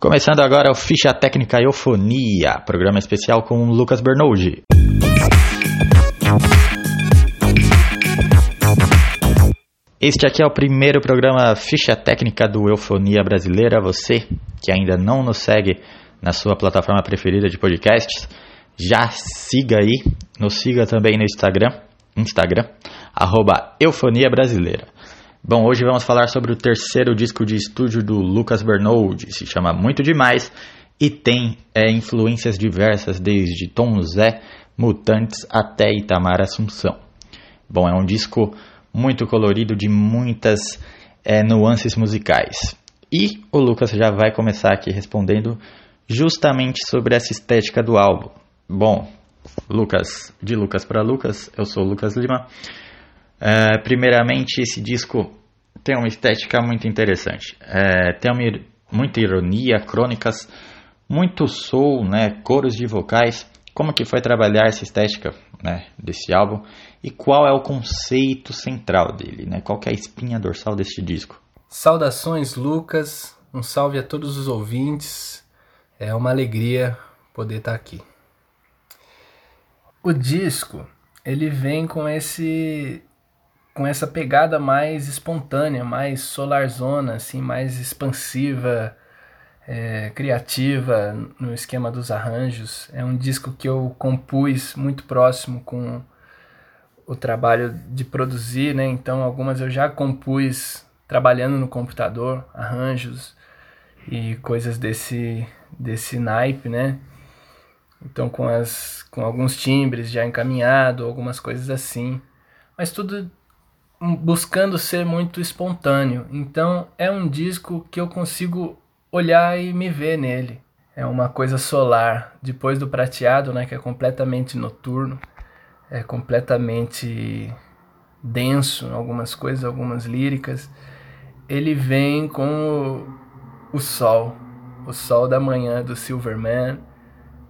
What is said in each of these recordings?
Começando agora o Ficha Técnica Eufonia, programa especial com Lucas Bernoldi. Este aqui é o primeiro programa Ficha Técnica do Eufonia Brasileira. Você que ainda não nos segue na sua plataforma preferida de podcasts, já siga aí, nos siga também no Instagram, Instagram, arroba Eufonia Brasileira. Bom, hoje vamos falar sobre o terceiro disco de estúdio do Lucas Bernoldi, se chama Muito Demais e tem é, influências diversas, desde Tom Zé, Mutantes até Itamar Assunção. Bom, é um disco muito colorido de muitas é, nuances musicais. E o Lucas já vai começar aqui respondendo justamente sobre essa estética do álbum. Bom, Lucas, de Lucas para Lucas, eu sou o Lucas Lima. É, primeiramente, esse disco tem uma estética muito interessante. É, tem uma, muita ironia, crônicas, muito soul, né, coros de vocais. Como que foi trabalhar essa estética né, desse álbum e qual é o conceito central dele, né? Qual é a espinha dorsal deste disco? Saudações, Lucas. Um salve a todos os ouvintes. É uma alegria poder estar aqui. O disco, ele vem com esse com essa pegada mais espontânea, mais solarzona, assim, mais expansiva, é, criativa no esquema dos arranjos. É um disco que eu compus muito próximo com o trabalho de produzir, né? Então algumas eu já compus trabalhando no computador, arranjos e coisas desse desse naipe, né? Então com as com alguns timbres já encaminhado, algumas coisas assim. Mas tudo buscando ser muito espontâneo. Então é um disco que eu consigo olhar e me ver nele. É uma coisa solar. Depois do prateado, né, que é completamente noturno, é completamente denso algumas coisas, algumas líricas. Ele vem com o, o sol, o sol da manhã do Silverman.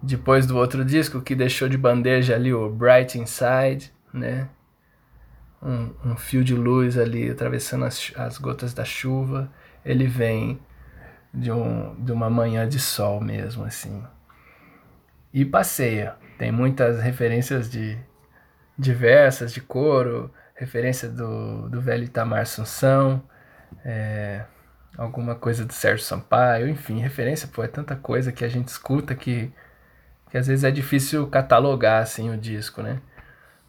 Depois do outro disco que deixou de bandeja ali o Bright Inside, né? Um, um fio de luz ali atravessando as, as gotas da chuva. Ele vem de, um, de uma manhã de sol mesmo, assim. E passeia. Tem muitas referências de diversas de coro, referência do, do velho Itamar Assunção, é, alguma coisa do Sérgio Sampaio, enfim, referência, pô, é tanta coisa que a gente escuta que, que às vezes é difícil catalogar assim o disco, né?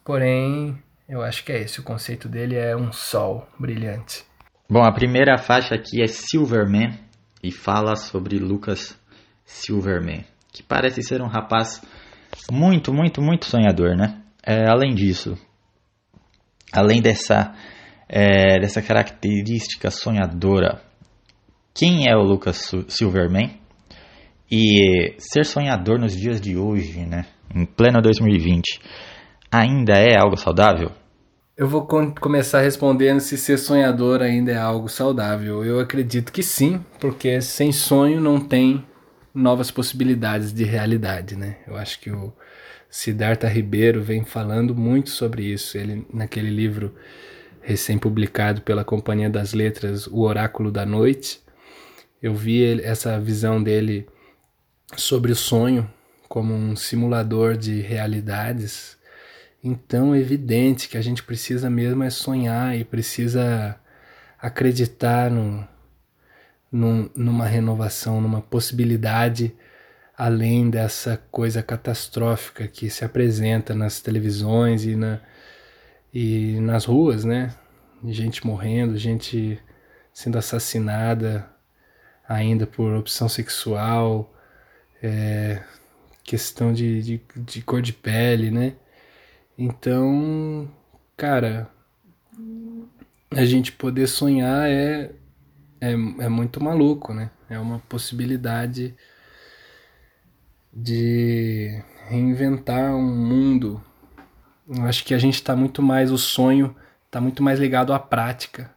Porém, eu acho que é esse. O conceito dele é um sol brilhante. Bom, a primeira faixa aqui é Silverman e fala sobre Lucas Silverman, que parece ser um rapaz muito, muito, muito sonhador, né? É, além disso, além dessa, é, dessa característica sonhadora, quem é o Lucas Silverman? E ser sonhador nos dias de hoje, né? Em pleno 2020 ainda é algo saudável? Eu vou começar respondendo se ser sonhador ainda é algo saudável. Eu acredito que sim, porque sem sonho não tem novas possibilidades de realidade, né? Eu acho que o Siddhartha Ribeiro vem falando muito sobre isso. Ele naquele livro recém-publicado pela Companhia das Letras, O Oráculo da Noite, eu vi ele, essa visão dele sobre o sonho como um simulador de realidades então é evidente que a gente precisa mesmo é sonhar e precisa acreditar no, num, numa renovação, numa possibilidade além dessa coisa catastrófica que se apresenta nas televisões e, na, e nas ruas, né? Gente morrendo, gente sendo assassinada ainda por opção sexual, é, questão de, de, de cor de pele, né? Então, cara, a gente poder sonhar é, é, é muito maluco, né? É uma possibilidade de reinventar um mundo. Eu acho que a gente está muito mais, o sonho está muito mais ligado à prática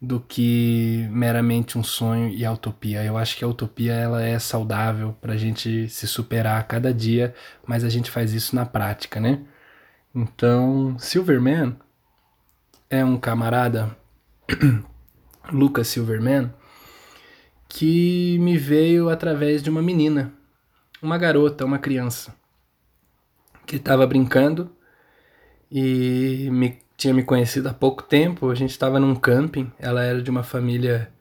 do que meramente um sonho e a utopia. Eu acho que a utopia ela é saudável para a gente se superar a cada dia, mas a gente faz isso na prática, né? Então, Silverman é um camarada, Lucas Silverman, que me veio através de uma menina, uma garota, uma criança, que estava brincando e me, tinha me conhecido há pouco tempo. A gente estava num camping, ela era de uma família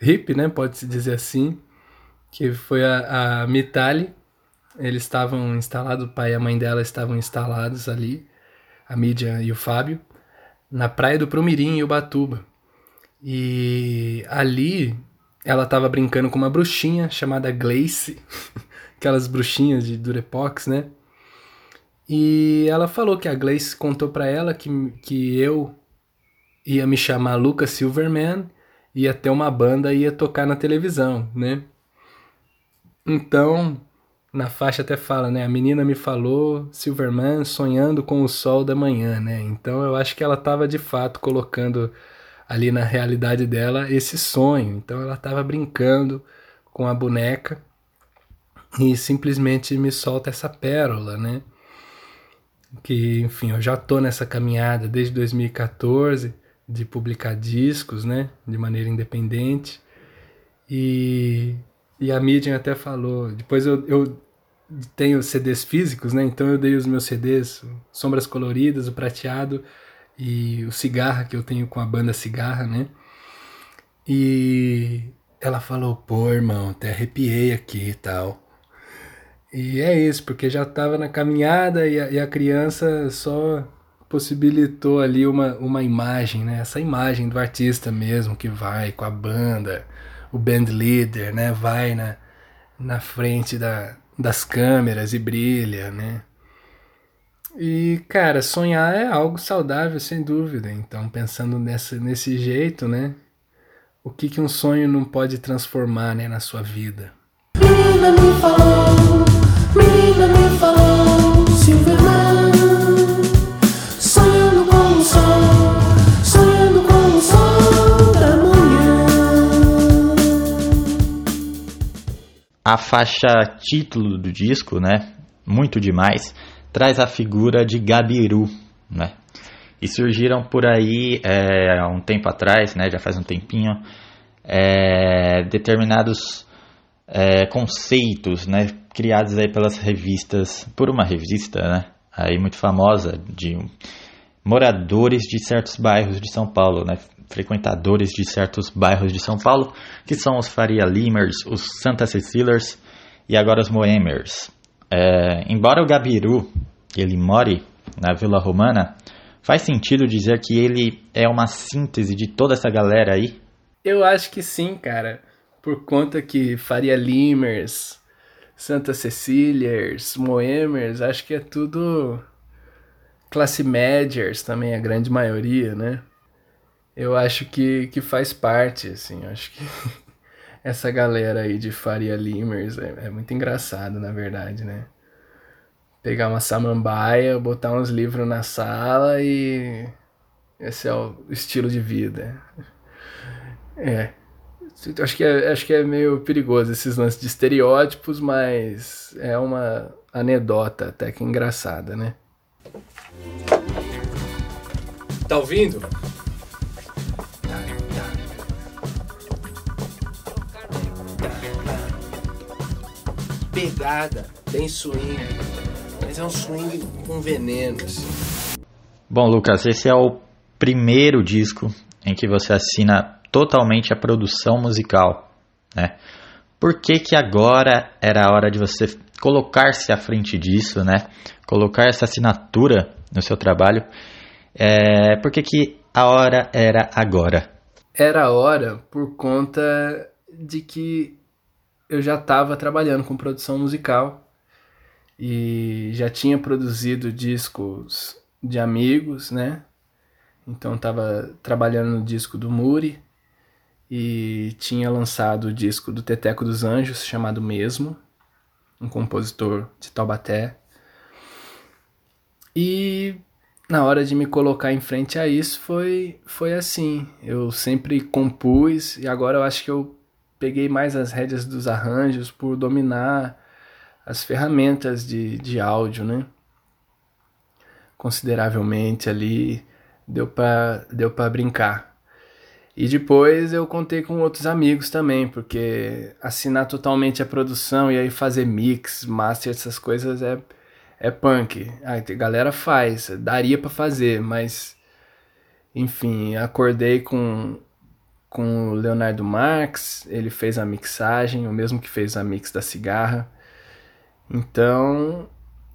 hippie, né? Pode-se dizer assim, que foi a, a Mitali. Eles estavam instalados, o pai e a mãe dela estavam instalados ali, a Mídia e o Fábio, na praia do Prumirim, em Ubatuba. E ali ela estava brincando com uma bruxinha chamada Glace, aquelas bruxinhas de Durepox, né? E ela falou que a Glace contou para ela que, que eu ia me chamar Lucas Silverman, ia ter uma banda e ia tocar na televisão, né? Então, na faixa até fala, né? A menina me falou Silverman sonhando com o sol da manhã, né? Então eu acho que ela estava de fato colocando ali na realidade dela esse sonho. Então ela estava brincando com a boneca e simplesmente me solta essa pérola, né? Que, enfim, eu já tô nessa caminhada desde 2014 de publicar discos, né, de maneira independente. E, e a Medium até falou, depois eu, eu tenho CDs físicos, né, então eu dei os meus CDs, Sombras Coloridas, o Prateado, e o Cigarra, que eu tenho com a banda Cigarra, né? E ela falou, pô, irmão, até arrepiei aqui e tal. E é isso, porque já estava na caminhada e a, e a, criança só possibilitou ali uma, uma imagem, né? Essa imagem do artista mesmo que vai com a banda, o band leader, né? Vai na, na frente da, das câmeras e brilha, né? E, cara, sonhar é algo saudável, sem dúvida. Então, pensando nessa, nesse jeito, né? O que, que um sonho não pode transformar né, na sua vida? Menina me falou, menina me falou, Silverman, A faixa título do disco, né? Muito demais traz a figura de Gabiru, né? E surgiram por aí é, há um tempo atrás, né, já faz um tempinho, é, determinados é, conceitos, né, criados aí pelas revistas, por uma revista, né, aí muito famosa de moradores de certos bairros de São Paulo, né, frequentadores de certos bairros de São Paulo, que são os Faria Limers, os Santa Cecilers e agora os Moemers. É, embora o Gabiru ele more na Vila Romana, faz sentido dizer que ele é uma síntese de toda essa galera aí? Eu acho que sim, cara. Por conta que Faria Limers, Santa Cecílias, Moemers, acho que é tudo classe médias também, a grande maioria, né? Eu acho que, que faz parte, assim, acho que essa galera aí de Faria Limers é, é muito engraçado, na verdade, né? Pegar uma samambaia, botar uns livros na sala e. Esse é o estilo de vida. É. Acho que é, acho que é meio perigoso esses lances de estereótipos, mas é uma anedota até que engraçada, né? Tá ouvindo? Pegada, bem swing, mas é um swing com veneno. Assim. Bom, Lucas, esse é o primeiro disco em que você assina totalmente a produção musical, né? Por que, que agora era a hora de você colocar-se à frente disso, né? Colocar essa assinatura no seu trabalho. É, por que, que a hora era agora? Era a hora por conta de que eu já estava trabalhando com produção musical e já tinha produzido discos de amigos, né? Então estava trabalhando no disco do Muri e tinha lançado o disco do Teteco dos Anjos chamado Mesmo, um compositor de Taubaté. E na hora de me colocar em frente a isso foi foi assim. Eu sempre compus e agora eu acho que eu peguei mais as rédeas dos arranjos por dominar as ferramentas de, de áudio, né? Consideravelmente ali deu para deu para brincar. E depois eu contei com outros amigos também, porque assinar totalmente a produção e aí fazer mix, master, essas coisas é, é punk. A galera faz, daria para fazer, mas enfim, acordei com, com o Leonardo Marx, ele fez a mixagem, o mesmo que fez a mix da cigarra. Então,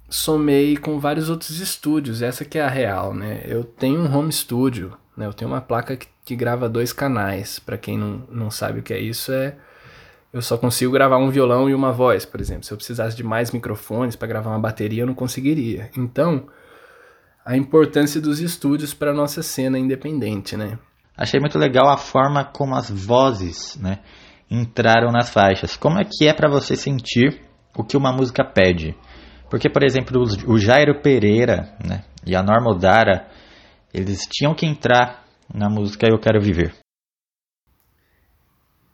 somei com vários outros estúdios, essa que é a real, né? Eu tenho um home studio, né? Eu tenho uma placa que, que grava dois canais. Para quem não, não sabe o que é isso, é eu só consigo gravar um violão e uma voz, por exemplo. Se eu precisasse de mais microfones para gravar uma bateria, eu não conseguiria. Então, a importância dos estúdios para nossa cena independente, né? Achei muito legal a forma como as vozes, né, entraram nas faixas. Como é que é para você sentir o que uma música pede? Porque, por exemplo, o Jairo Pereira né, e a Norma Odara, eles tinham que entrar na música Eu Quero Viver.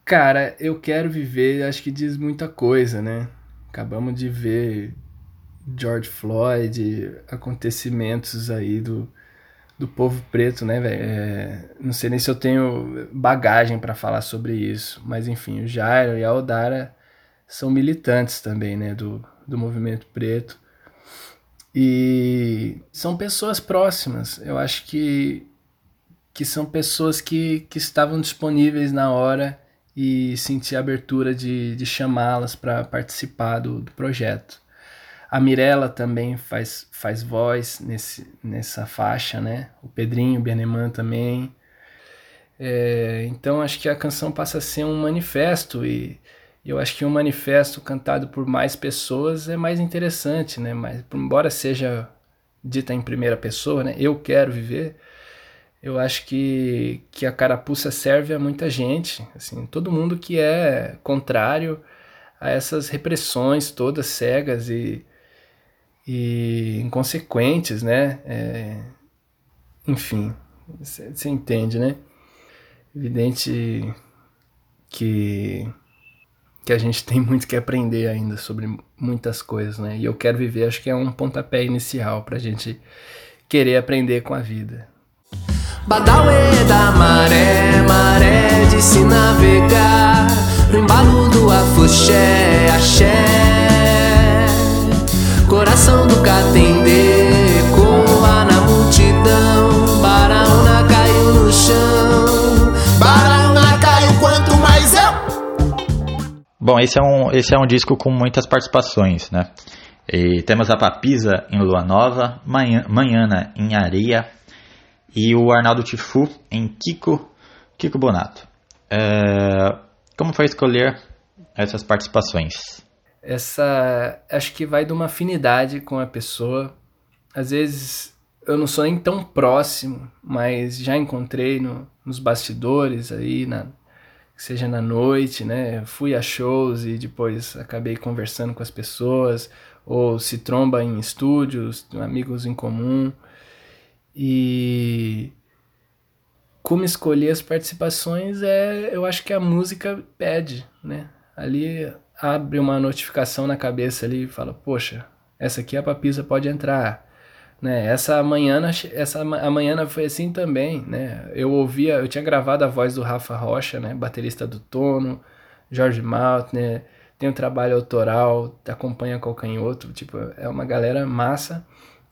Cara, Eu Quero Viver acho que diz muita coisa, né? Acabamos de ver George Floyd, acontecimentos aí do, do povo preto, né, velho? É, não sei nem se eu tenho bagagem para falar sobre isso, mas enfim, o Jairo e a Odara são militantes também, né, do, do movimento preto. E são pessoas próximas. Eu acho que, que são pessoas que, que estavam disponíveis na hora e senti a abertura de, de chamá-las para participar do, do projeto. A Mirella também faz, faz voz nesse, nessa faixa, né? O Pedrinho, o Beneman também. É, então acho que a canção passa a ser um manifesto e eu acho que um manifesto cantado por mais pessoas é mais interessante, né? Mas embora seja dita em primeira pessoa, né? Eu quero viver. Eu acho que, que a carapuça serve a muita gente, assim, todo mundo que é contrário a essas repressões todas cegas e e inconsequentes, né? É, enfim, você entende, né? Evidente que que a gente tem muito que aprender ainda sobre muitas coisas, né? E eu quero viver, acho que é um pontapé inicial para a gente querer aprender com a vida. Badauê da maré, maré de se navegar No embalo do afuxé, axé Coração do Catendê Coa na multidão Baraúna caiu no chão Baraúna caiu quanto mais eu Bom, esse é um, esse é um disco com muitas participações, né? E temos a Papisa em Lua Nova, Manhana em Areia e o Arnaldo Tifu em Kiko, Kiko Bonato. É, como foi escolher essas participações? Essa acho que vai de uma afinidade com a pessoa. Às vezes eu não sou nem tão próximo, mas já encontrei no, nos bastidores aí, na, seja na noite, né? Fui a shows e depois acabei conversando com as pessoas, ou se tromba em estúdios, amigos em comum. E como escolher as participações é, eu acho que a música pede, né? Ali abre uma notificação na cabeça ali e fala, poxa, essa aqui a papisa pode entrar. Né? Essa manhã, essa amanhã foi assim também, né? Eu ouvia, eu tinha gravado a voz do Rafa Rocha, né? Baterista do Tono, Jorge Maltner, tem um trabalho autoral, acompanha Calcanhoto, tipo, é uma galera massa.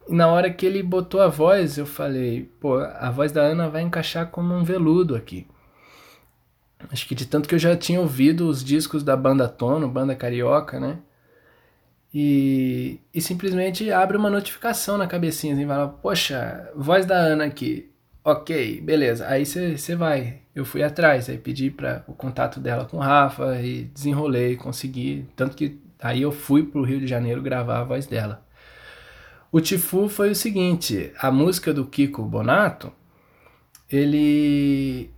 E na hora que ele botou a voz, eu falei, pô, a voz da Ana vai encaixar como um veludo aqui. Acho que de tanto que eu já tinha ouvido os discos da banda Tono, banda carioca, né? E, e simplesmente abre uma notificação na cabecinha, assim, fala, poxa, voz da Ana aqui. Ok, beleza. Aí você vai. Eu fui atrás, aí pedi para o contato dela com o Rafa e desenrolei, consegui. Tanto que aí eu fui pro Rio de Janeiro gravar a voz dela. O Tifu foi o seguinte, a música do Kiko Bonato, ele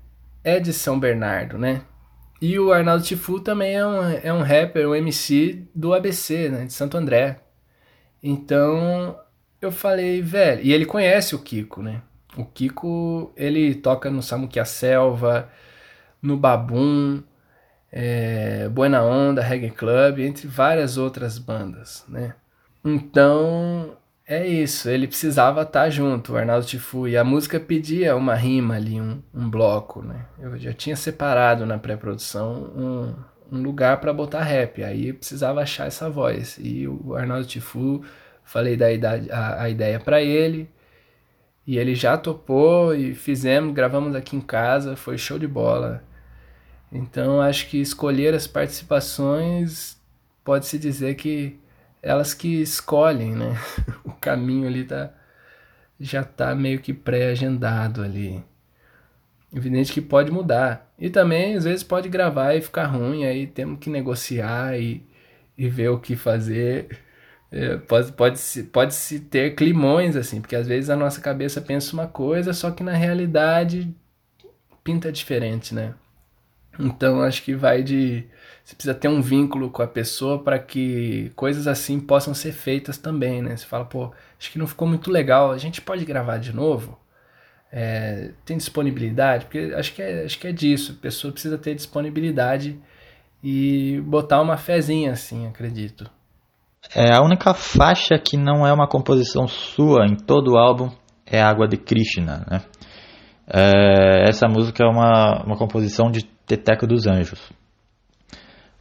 é de São Bernardo, né? E o Arnaldo Tifu também é um, é um rapper, um MC do ABC, né? De Santo André. Então eu falei, velho. E ele conhece o Kiko, né? O Kiko, ele toca no Samuquia Selva, no Babum, é, Buena Onda, Reggae Club, entre várias outras bandas, né? Então é isso, ele precisava estar junto, o Arnaldo Tifu, e a música pedia uma rima ali, um, um bloco, né? Eu já tinha separado na pré-produção um, um lugar para botar rap, aí precisava achar essa voz. E o Arnaldo Tifu, falei da idade, a, a ideia para ele, e ele já topou e fizemos, gravamos aqui em casa, foi show de bola. Então acho que escolher as participações pode-se dizer que elas que escolhem, né? o caminho ali tá, já tá meio que pré-agendado ali. Evidente que pode mudar. E também, às vezes, pode gravar e ficar ruim, aí temos que negociar e, e ver o que fazer. É, pode, pode, -se, pode se ter climões, assim, porque às vezes a nossa cabeça pensa uma coisa, só que na realidade pinta diferente, né? Então acho que vai de. Você precisa ter um vínculo com a pessoa para que coisas assim possam ser feitas também, né? Você fala, pô, acho que não ficou muito legal, a gente pode gravar de novo? É, tem disponibilidade? Porque acho que, é, acho que é disso, a pessoa precisa ter disponibilidade e botar uma fezinha assim, acredito. É, a única faixa que não é uma composição sua em todo o álbum é Água de Krishna, né? É, essa música é uma, uma composição de Teteco dos Anjos.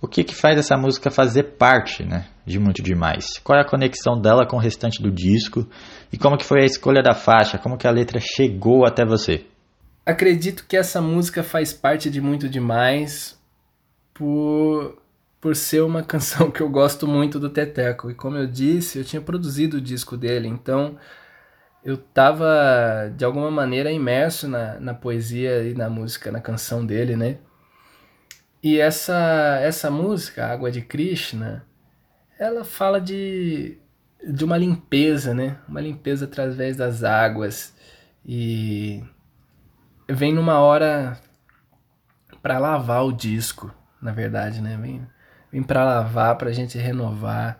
O que, que faz essa música fazer parte né, de Muito Demais? Qual é a conexão dela com o restante do disco? E como que foi a escolha da faixa? Como que a letra chegou até você? Acredito que essa música faz parte de Muito Demais por, por ser uma canção que eu gosto muito do Teteco. E como eu disse, eu tinha produzido o disco dele, então eu estava de alguma maneira imerso na, na poesia e na música, na canção dele, né? E essa, essa música, Água de Krishna, ela fala de, de uma limpeza, né? Uma limpeza através das águas. E vem numa hora para lavar o disco, na verdade, né? Vem, vem para lavar, para a gente renovar.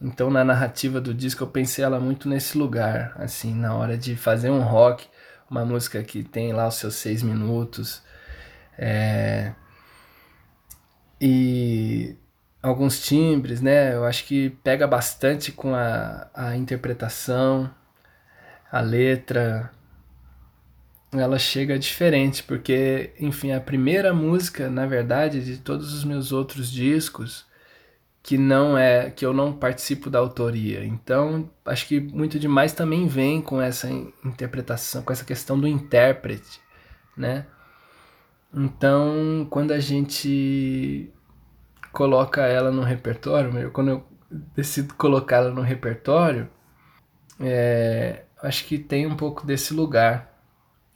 Então, na narrativa do disco, eu pensei ela muito nesse lugar, assim, na hora de fazer um rock, uma música que tem lá os seus seis minutos. É, e alguns timbres, né? Eu acho que pega bastante com a, a interpretação, a letra. Ela chega diferente, porque, enfim, a primeira música, na verdade, de todos os meus outros discos, que não é que eu não participo da autoria. Então, acho que muito demais também vem com essa interpretação, com essa questão do intérprete, né? Então, quando a gente coloca ela no repertório, quando eu decido colocá-la no repertório, é, acho que tem um pouco desse lugar.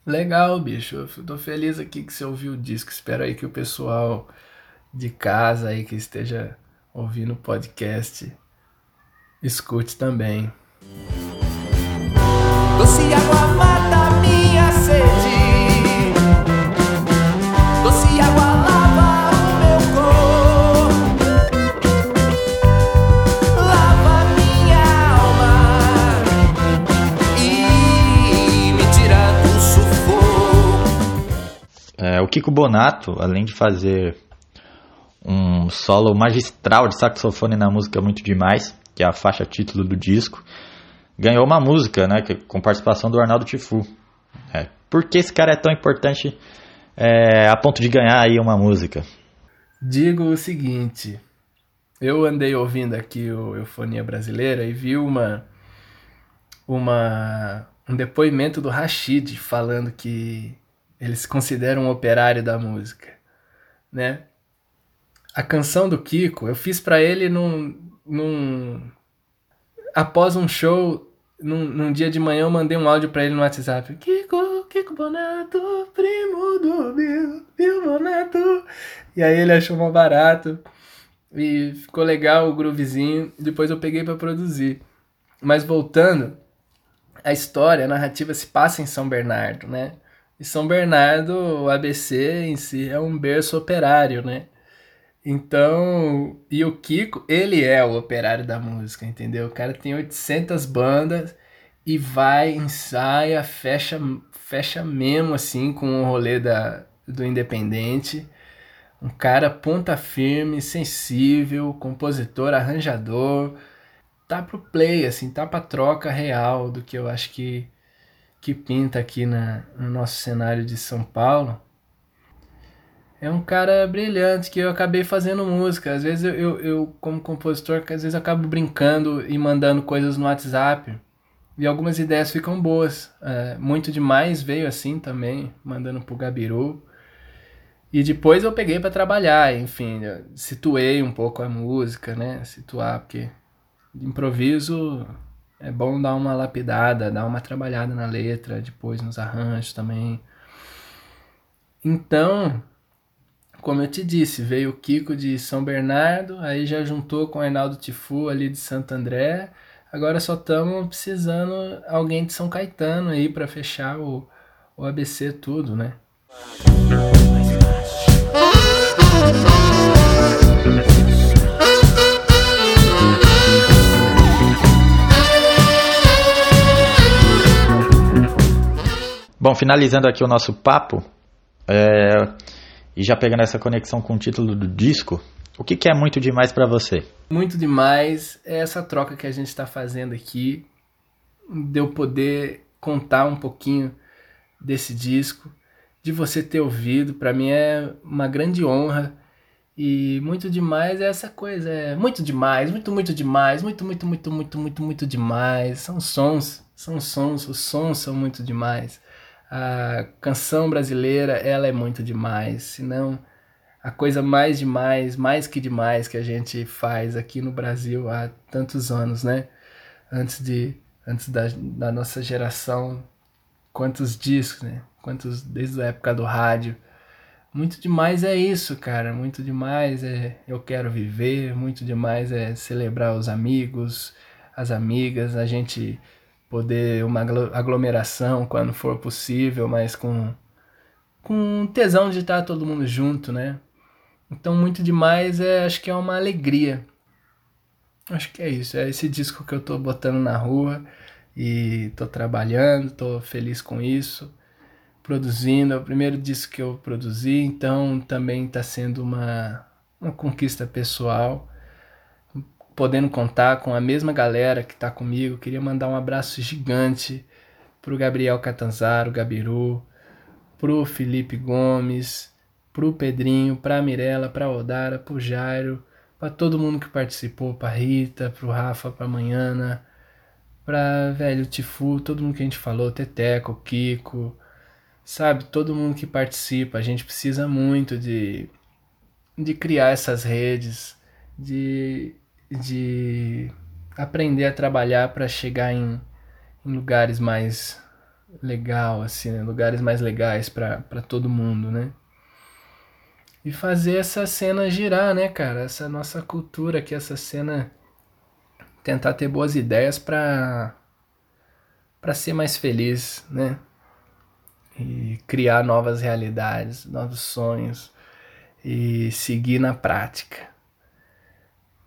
Legal, bicho. Eu tô feliz aqui que você ouviu o disco. Espero aí que o pessoal de casa aí que esteja ouvindo o podcast escute também. Doce água o Kiko Bonato, além de fazer um solo magistral de saxofone na música Muito Demais, que é a faixa título do disco, ganhou uma música né, com participação do Arnaldo Tifu. É, por que esse cara é tão importante é, a ponto de ganhar aí uma música? Digo o seguinte, eu andei ouvindo aqui o Eufonia Brasileira e vi uma, uma um depoimento do Rashid falando que ele se considera um operário da música, né? A canção do Kiko, eu fiz para ele num, num após um show, num, num, dia de manhã eu mandei um áudio para ele no WhatsApp. Kiko, Kiko Bonato, primo do Bill, Bill Bonato. E aí ele achou mal barato e ficou legal o groovezinho. Depois eu peguei para produzir. Mas voltando, a história, a narrativa se passa em São Bernardo, né? E São Bernardo, o ABC em si, é um berço operário, né? Então, e o Kiko, ele é o operário da música, entendeu? O cara tem 800 bandas e vai, ensaia, fecha, fecha mesmo assim com o rolê da, do Independente. Um cara ponta firme, sensível, compositor, arranjador. tá pro play, assim, tá pra troca real do que eu acho que, que pinta aqui na, no nosso cenário de São Paulo. É um cara brilhante que eu acabei fazendo música. Às vezes eu, eu, eu como compositor, às vezes acabo brincando e mandando coisas no WhatsApp. E algumas ideias ficam boas. É, muito demais veio assim também, mandando pro Gabiru. E depois eu peguei para trabalhar, enfim, situei um pouco a música, né? Situar, porque improviso é bom dar uma lapidada, dar uma trabalhada na letra, depois nos arranjos também. Então, como eu te disse, veio o Kiko de São Bernardo, aí já juntou com o Arnaldo Tifu ali de Santo André. Agora só estamos precisando alguém de São Caetano aí para fechar o, o ABC tudo, né? Bom, finalizando aqui o nosso papo, é, e já pegando essa conexão com o título do disco, o que, que é muito demais para você? Muito demais é essa troca que a gente está fazendo aqui, de eu poder contar um pouquinho desse disco, de você ter ouvido, para mim é uma grande honra. E muito demais é essa coisa, é muito demais, muito, muito demais, muito, muito, muito, muito, muito, muito demais. São sons, são sons, os sons são muito demais. A canção brasileira, ela é muito demais, senão a coisa mais demais, mais que demais que a gente faz aqui no Brasil há tantos anos, né? Antes de antes da, da nossa geração, quantos discos, né? quantos desde a época do rádio. Muito demais é isso, cara. Muito demais é eu quero viver, muito demais é celebrar os amigos, as amigas, a gente poder uma aglomeração quando for possível, mas com com tesão de estar todo mundo junto, né? Então muito demais é, acho que é uma alegria. Acho que é isso, é esse disco que eu tô botando na rua e tô trabalhando, tô feliz com isso produzindo, é o primeiro disco que eu produzi, então também está sendo uma, uma conquista pessoal, podendo contar com a mesma galera que está comigo. Queria mandar um abraço gigante pro Gabriel Catanzaro, Gabiru, pro Felipe Gomes, pro Pedrinho, pra Mirella, pra Odara, pro Jairo, para todo mundo que participou, pra Rita, pro Rafa, pra Manhana, pra velho Tifu, todo mundo que a gente falou, Teteco, Kiko, sabe, todo mundo que participa, a gente precisa muito de, de criar essas redes, de, de aprender a trabalhar para chegar em, em lugares mais legal, assim, né? lugares mais legais para todo mundo, né? E fazer essa cena girar, né, cara? Essa nossa cultura aqui, essa cena tentar ter boas ideias para para ser mais feliz, né? e criar novas realidades, novos sonhos e seguir na prática.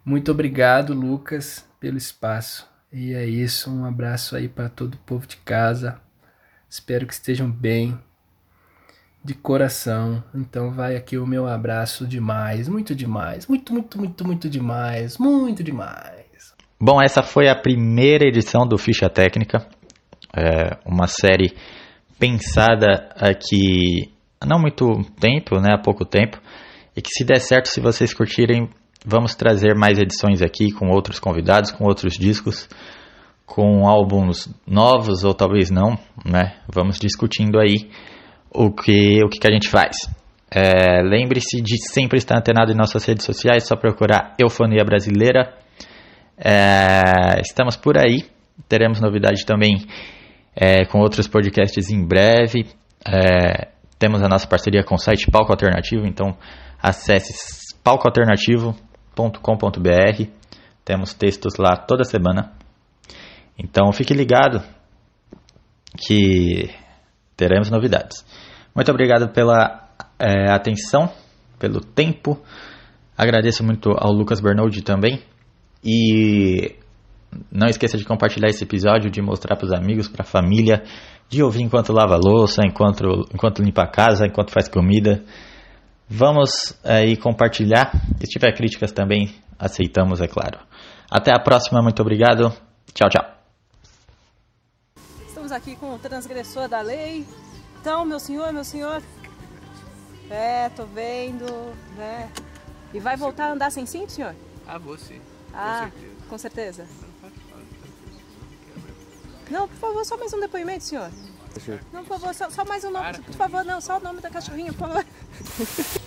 Muito obrigado, Lucas, pelo espaço. E é isso, um abraço aí para todo o povo de casa. Espero que estejam bem de coração. Então vai aqui o meu abraço demais, muito demais, muito, muito, muito, muito demais, muito demais. Bom, essa foi a primeira edição do Ficha Técnica, é uma série pensada aqui há não muito tempo, né, há pouco tempo, e que se der certo, se vocês curtirem, vamos trazer mais edições aqui com outros convidados, com outros discos, com álbuns novos ou talvez não, né? Vamos discutindo aí o que o que, que a gente faz. É, Lembre-se de sempre estar antenado em nossas redes sociais, só procurar Eufonia Brasileira. É, estamos por aí, teremos novidade também é, com outros podcasts em breve. É, temos a nossa parceria com o site Palco Alternativo, então acesse palcoalternativo.com.br. Temos textos lá toda semana. Então fique ligado que teremos novidades. Muito obrigado pela é, atenção, pelo tempo. Agradeço muito ao Lucas Bernoldi também. E não esqueça de compartilhar esse episódio, de mostrar para os amigos, para a família, de ouvir enquanto lava louça, enquanto, enquanto limpa a casa, enquanto faz comida. Vamos aí compartilhar. Se tiver críticas também, aceitamos, é claro. Até a próxima, muito obrigado. Tchau, tchau. Estamos aqui com o transgressor da lei. Então, meu senhor, meu senhor. É, tô vendo, né? E vai voltar a andar sem cinto, senhor? Ah, vou sim. Ah, com certeza. Não, por favor, só mais um depoimento, senhor. Não, por favor, só, só mais um nome. Por favor, não, só o nome da cachorrinha, por favor.